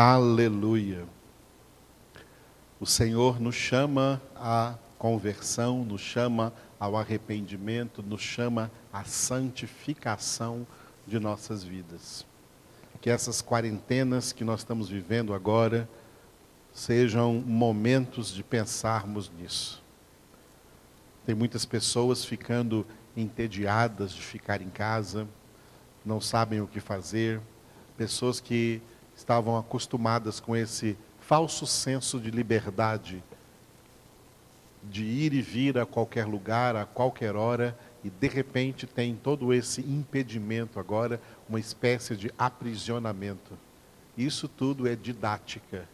Aleluia. O Senhor nos chama à conversão, nos chama ao arrependimento, nos chama à santificação de nossas vidas. Que essas quarentenas que nós estamos vivendo agora sejam momentos de pensarmos nisso. Tem muitas pessoas ficando entediadas de ficar em casa, não sabem o que fazer, pessoas que estavam acostumadas com esse falso senso de liberdade, de ir e vir a qualquer lugar, a qualquer hora, e de repente tem todo esse impedimento agora, uma espécie de aprisionamento. Isso tudo é didática,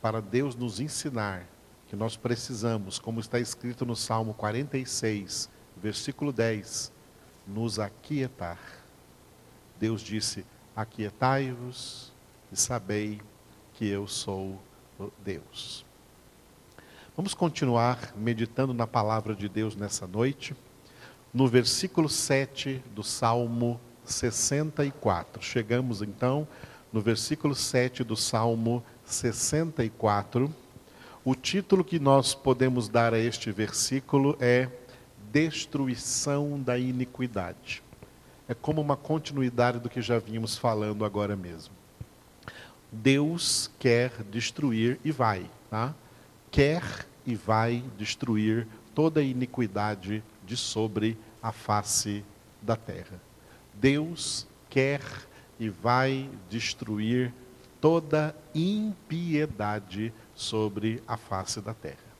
para Deus nos ensinar que nós precisamos, como está escrito no Salmo 46, versículo 10, nos aquietar. Deus disse: Aquietai-vos e sabei que eu sou Deus. Vamos continuar meditando na palavra de Deus nessa noite, no versículo 7 do Salmo 64. Chegamos então no versículo 7 do Salmo 64. O título que nós podemos dar a este versículo é Destruição da Iniquidade. É como uma continuidade do que já vínhamos falando agora mesmo. Deus quer destruir e vai, tá? Quer e vai destruir toda a iniquidade de sobre a face da terra. Deus quer e vai destruir toda impiedade sobre a face da terra.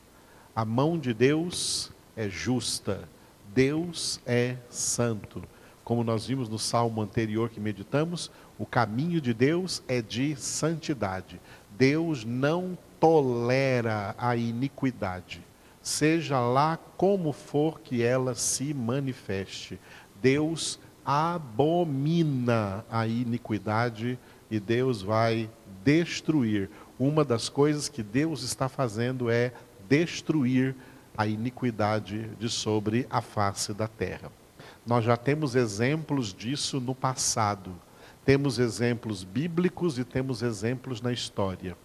A mão de Deus é justa, Deus é santo. Como nós vimos no salmo anterior que meditamos, o caminho de Deus é de santidade. Deus não tolera a iniquidade, seja lá como for que ela se manifeste. Deus abomina a iniquidade e Deus vai destruir. Uma das coisas que Deus está fazendo é destruir a iniquidade de sobre a face da terra. Nós já temos exemplos disso no passado. Temos exemplos bíblicos e temos exemplos na história.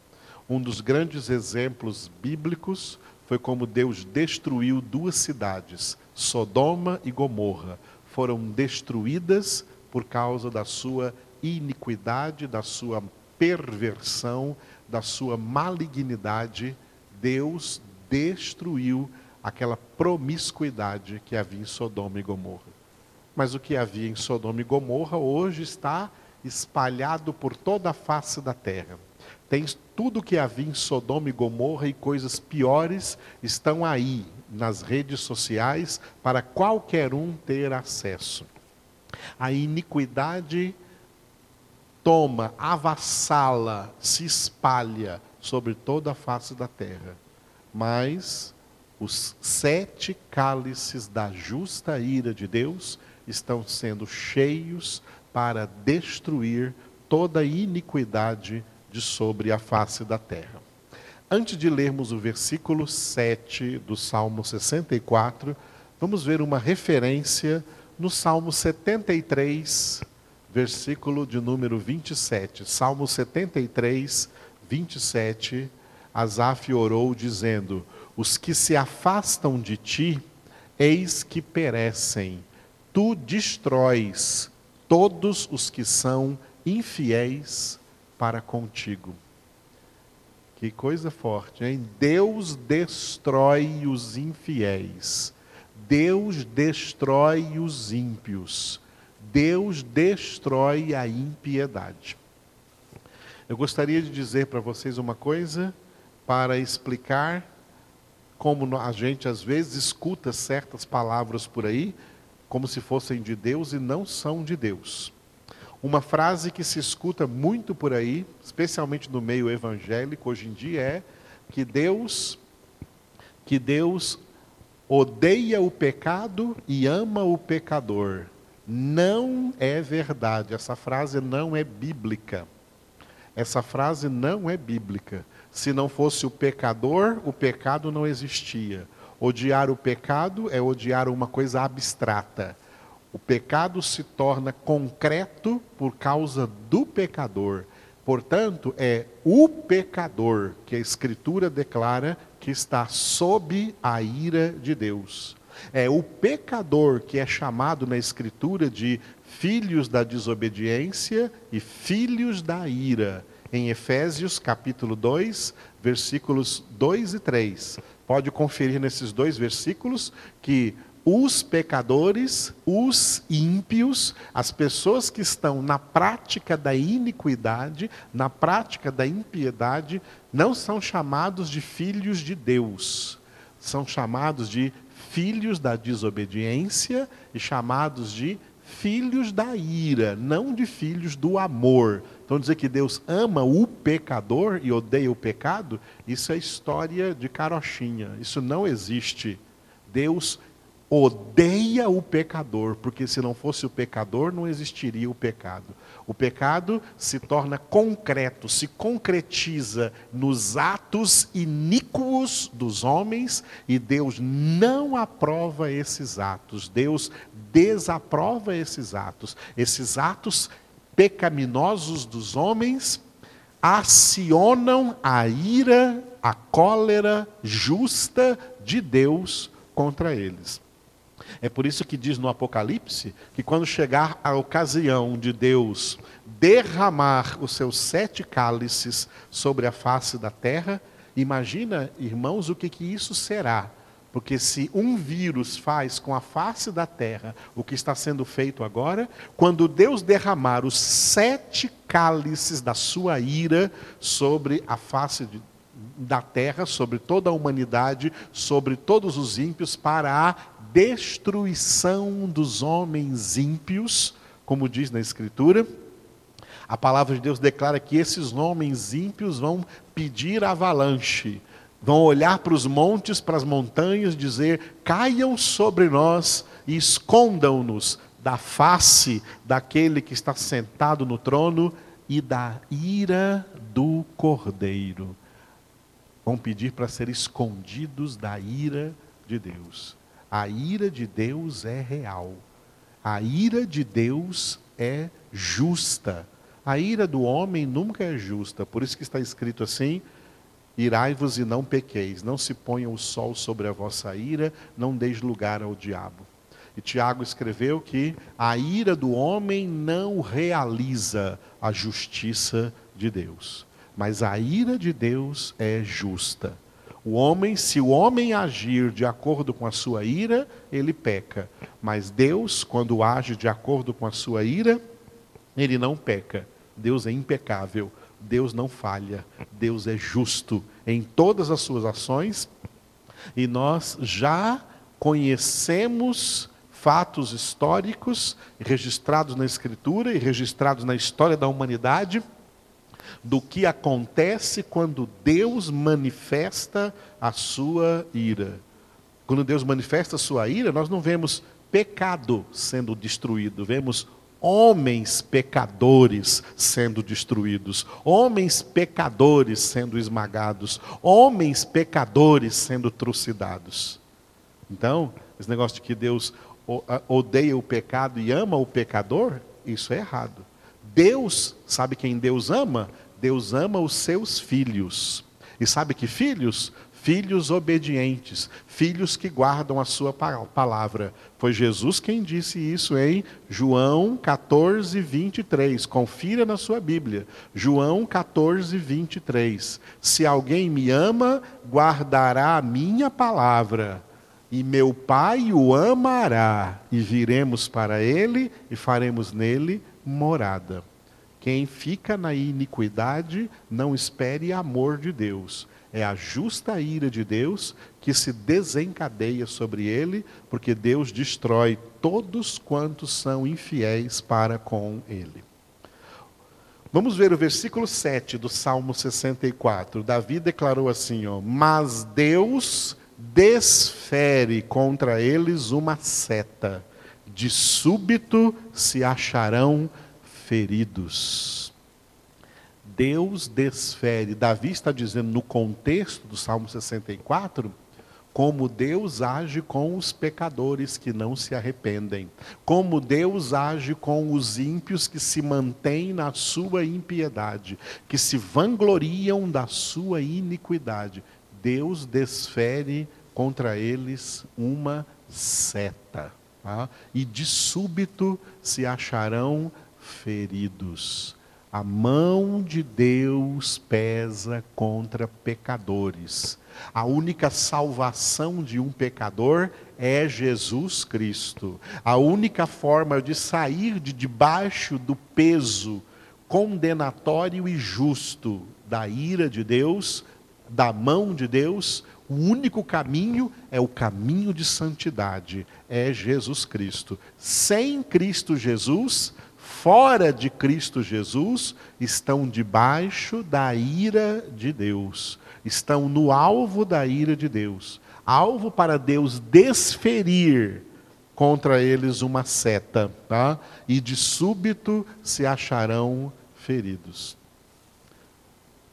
Um dos grandes exemplos bíblicos foi como Deus destruiu duas cidades, Sodoma e Gomorra. Foram destruídas por causa da sua iniquidade, da sua perversão, da sua malignidade. Deus destruiu aquela promiscuidade que havia em Sodoma e Gomorra. Mas o que havia em Sodoma e Gomorra hoje está espalhado por toda a face da terra. Tem tudo que havia em Sodoma e Gomorra e coisas piores estão aí nas redes sociais para qualquer um ter acesso. A iniquidade toma, avassala, se espalha sobre toda a face da terra. Mas os sete cálices da justa ira de Deus estão sendo cheios para destruir toda iniquidade de sobre a face da terra. Antes de lermos o versículo 7 do Salmo 64, vamos ver uma referência no Salmo 73, versículo de número 27. Salmo 73, 27. Asaf orou dizendo: Os que se afastam de ti, eis que perecem. Tu destróis todos os que são infiéis para contigo. Que coisa forte, hein? Deus destrói os infiéis. Deus destrói os ímpios. Deus destrói a impiedade. Eu gostaria de dizer para vocês uma coisa para explicar como a gente às vezes escuta certas palavras por aí, como se fossem de Deus e não são de Deus. Uma frase que se escuta muito por aí, especialmente no meio evangélico hoje em dia, é que Deus que Deus odeia o pecado e ama o pecador. Não é verdade. Essa frase não é bíblica. Essa frase não é bíblica. Se não fosse o pecador, o pecado não existia. Odiar o pecado é odiar uma coisa abstrata. O pecado se torna concreto por causa do pecador. Portanto, é o pecador que a Escritura declara que está sob a ira de Deus. É o pecador que é chamado na Escritura de filhos da desobediência e filhos da ira. Em Efésios capítulo 2, versículos 2 e 3. Pode conferir nesses dois versículos que os pecadores, os ímpios, as pessoas que estão na prática da iniquidade, na prática da impiedade, não são chamados de filhos de Deus, são chamados de filhos da desobediência e chamados de filhos da ira, não de filhos do amor. Então, dizer que Deus ama o pecador e odeia o pecado, isso é história de carochinha, isso não existe. Deus odeia o pecador, porque se não fosse o pecador, não existiria o pecado. O pecado se torna concreto, se concretiza nos atos iníquos dos homens e Deus não aprova esses atos. Deus desaprova esses atos. Esses atos pecaminosos dos homens acionam a ira, a cólera justa de Deus contra eles. É por isso que diz no Apocalipse que quando chegar a ocasião de Deus derramar os seus sete cálices sobre a face da terra, imagina, irmãos, o que, que isso será. Porque se um vírus faz com a face da terra o que está sendo feito agora, quando Deus derramar os sete cálices da sua ira sobre a face de, da terra, sobre toda a humanidade, sobre todos os ímpios, para a destruição dos homens ímpios, como diz na Escritura. A palavra de Deus declara que esses homens ímpios vão pedir avalanche, vão olhar para os montes, para as montanhas, dizer: caiam sobre nós e escondam-nos da face daquele que está sentado no trono e da ira do cordeiro. Vão pedir para ser escondidos da ira de Deus. A ira de Deus é real. A ira de Deus é justa. A ira do homem nunca é justa. Por isso que está escrito assim: Irai-vos e não pequeis, não se ponha o sol sobre a vossa ira, não deis lugar ao diabo. E Tiago escreveu que a ira do homem não realiza a justiça de Deus, mas a ira de Deus é justa. O homem, se o homem agir de acordo com a sua ira, ele peca. Mas Deus, quando age de acordo com a sua ira, ele não peca. Deus é impecável. Deus não falha. Deus é justo em todas as suas ações. E nós já conhecemos fatos históricos registrados na Escritura e registrados na história da humanidade do que acontece quando Deus manifesta a sua ira. Quando Deus manifesta a sua ira, nós não vemos pecado sendo destruído, vemos homens pecadores sendo destruídos, homens pecadores sendo esmagados, homens pecadores sendo trucidados. Então, esse negócio de que Deus odeia o pecado e ama o pecador, isso é errado. Deus, sabe quem Deus ama? Deus ama os seus filhos. E sabe que filhos? Filhos obedientes, filhos que guardam a sua palavra. Foi Jesus quem disse isso em João 14, 23. Confira na sua Bíblia. João 14, 23. Se alguém me ama, guardará a minha palavra, e meu Pai o amará, e viremos para ele e faremos nele morada. Quem fica na iniquidade não espere amor de Deus. É a justa ira de Deus que se desencadeia sobre ele, porque Deus destrói todos quantos são infiéis para com ele. Vamos ver o versículo 7 do Salmo 64. Davi declarou assim: ó, Mas Deus desfere contra eles uma seta, de súbito se acharão feridos. Deus desfere. Davi está dizendo no contexto do Salmo 64, como Deus age com os pecadores que não se arrependem, como Deus age com os ímpios que se mantêm na sua impiedade, que se vangloriam da sua iniquidade. Deus desfere contra eles uma seta, tá? e de súbito se acharão feridos. A mão de Deus pesa contra pecadores. A única salvação de um pecador é Jesus Cristo. A única forma de sair de debaixo do peso condenatório e justo da ira de Deus, da mão de Deus, o único caminho é o caminho de santidade, é Jesus Cristo. Sem Cristo Jesus, fora de Cristo Jesus, estão debaixo da ira de Deus estão no alvo da ira de Deus alvo para Deus desferir contra eles uma seta, tá? e de súbito se acharão feridos.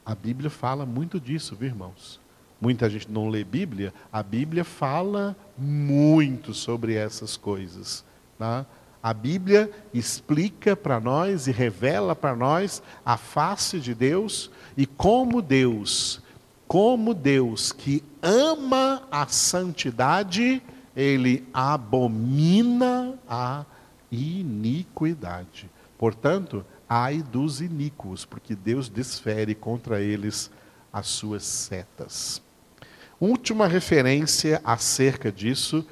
A Bíblia fala muito disso, viu, irmãos? Muita gente não lê Bíblia, a Bíblia fala muito sobre essas coisas. Tá? A Bíblia explica para nós e revela para nós a face de Deus e como Deus como Deus que ama a santidade, ele abomina a iniquidade. Portanto, ai dos iníquos, porque Deus desfere contra eles as suas setas. Última referência acerca disso,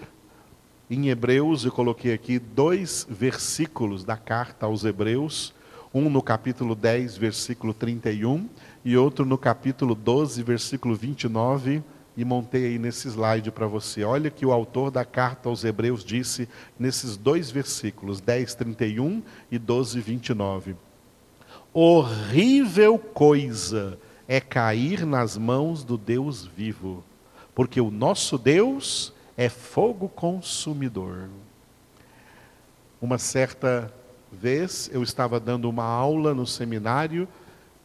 em Hebreus, eu coloquei aqui dois versículos da carta aos Hebreus, um no capítulo 10, versículo 31, e outro no capítulo 12, versículo 29, e montei aí nesse slide para você. Olha que o autor da carta aos Hebreus disse nesses dois versículos, 10, 31 e 12, 29. Horrível coisa é cair nas mãos do Deus vivo, porque o nosso Deus é fogo consumidor. Uma certa vez eu estava dando uma aula no seminário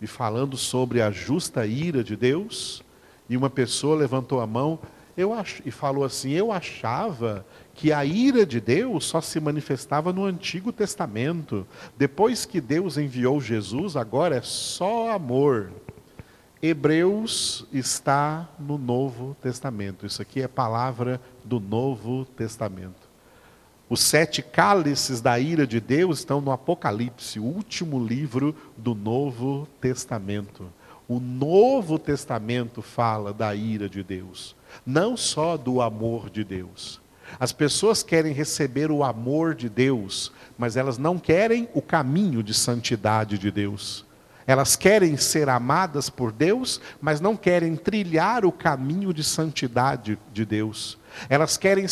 e falando sobre a justa ira de Deus, e uma pessoa levantou a mão eu ach, e falou assim: Eu achava que a ira de Deus só se manifestava no Antigo Testamento. Depois que Deus enviou Jesus, agora é só amor. Hebreus está no Novo Testamento. Isso aqui é palavra do Novo Testamento. Os sete cálices da ira de Deus estão no Apocalipse, o último livro do Novo Testamento. O Novo Testamento fala da ira de Deus, não só do amor de Deus. As pessoas querem receber o amor de Deus, mas elas não querem o caminho de santidade de Deus. Elas querem ser amadas por Deus, mas não querem trilhar o caminho de santidade de Deus. Elas querem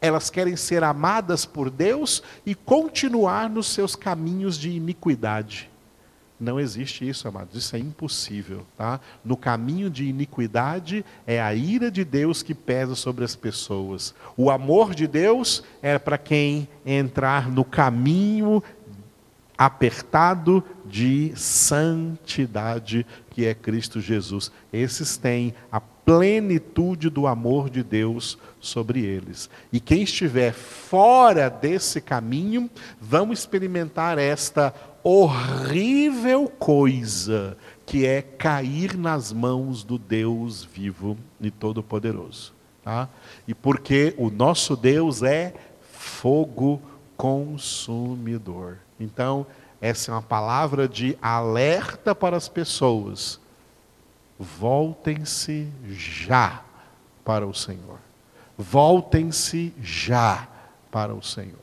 elas querem ser amadas por Deus e continuar nos seus caminhos de iniquidade. Não existe isso, amados, isso é impossível. Tá? No caminho de iniquidade é a ira de Deus que pesa sobre as pessoas. O amor de Deus é para quem entrar no caminho apertado de santidade, que é Cristo Jesus. Esses têm a plenitude do amor de Deus sobre eles. E quem estiver fora desse caminho, vão experimentar esta horrível coisa que é cair nas mãos do Deus vivo e todo-poderoso. Tá? E porque o nosso Deus é fogo consumidor. Então, essa é uma palavra de alerta para as pessoas voltem-se já para o Senhor. Voltem-se já para o Senhor.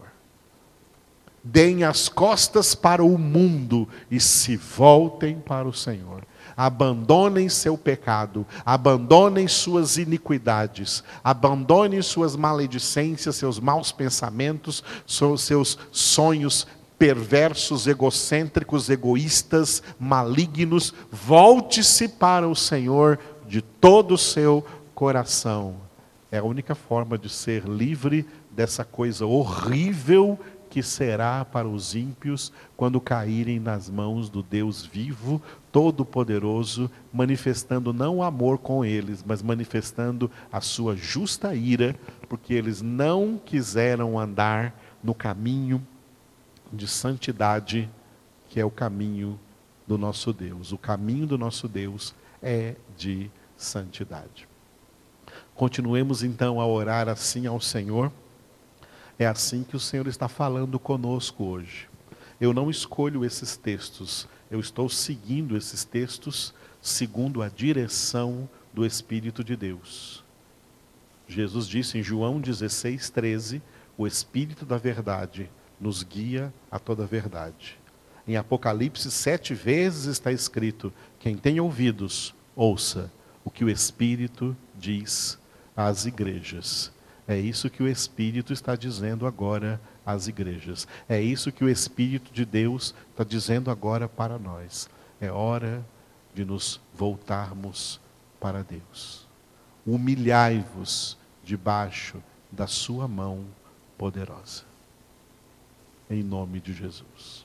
Deem as costas para o mundo e se voltem para o Senhor. Abandonem seu pecado, abandonem suas iniquidades, abandonem suas maledicências, seus maus pensamentos, seus sonhos perversos, egocêntricos, egoístas, malignos, volte-se para o Senhor de todo o seu coração. É a única forma de ser livre dessa coisa horrível que será para os ímpios quando caírem nas mãos do Deus vivo, todo-poderoso, manifestando não amor com eles, mas manifestando a sua justa ira, porque eles não quiseram andar no caminho de santidade, que é o caminho do nosso Deus. O caminho do nosso Deus é de santidade. Continuemos então a orar assim ao Senhor. É assim que o Senhor está falando conosco hoje. Eu não escolho esses textos, eu estou seguindo esses textos segundo a direção do Espírito de Deus. Jesus disse em João 16, 13: O Espírito da Verdade nos guia a toda a verdade. Em Apocalipse, sete vezes está escrito: Quem tem ouvidos, ouça o que o Espírito diz às igrejas. É isso que o Espírito está dizendo agora às igrejas. É isso que o Espírito de Deus está dizendo agora para nós. É hora de nos voltarmos para Deus. Humilhai-vos debaixo da Sua mão poderosa. Em nome de Jesus.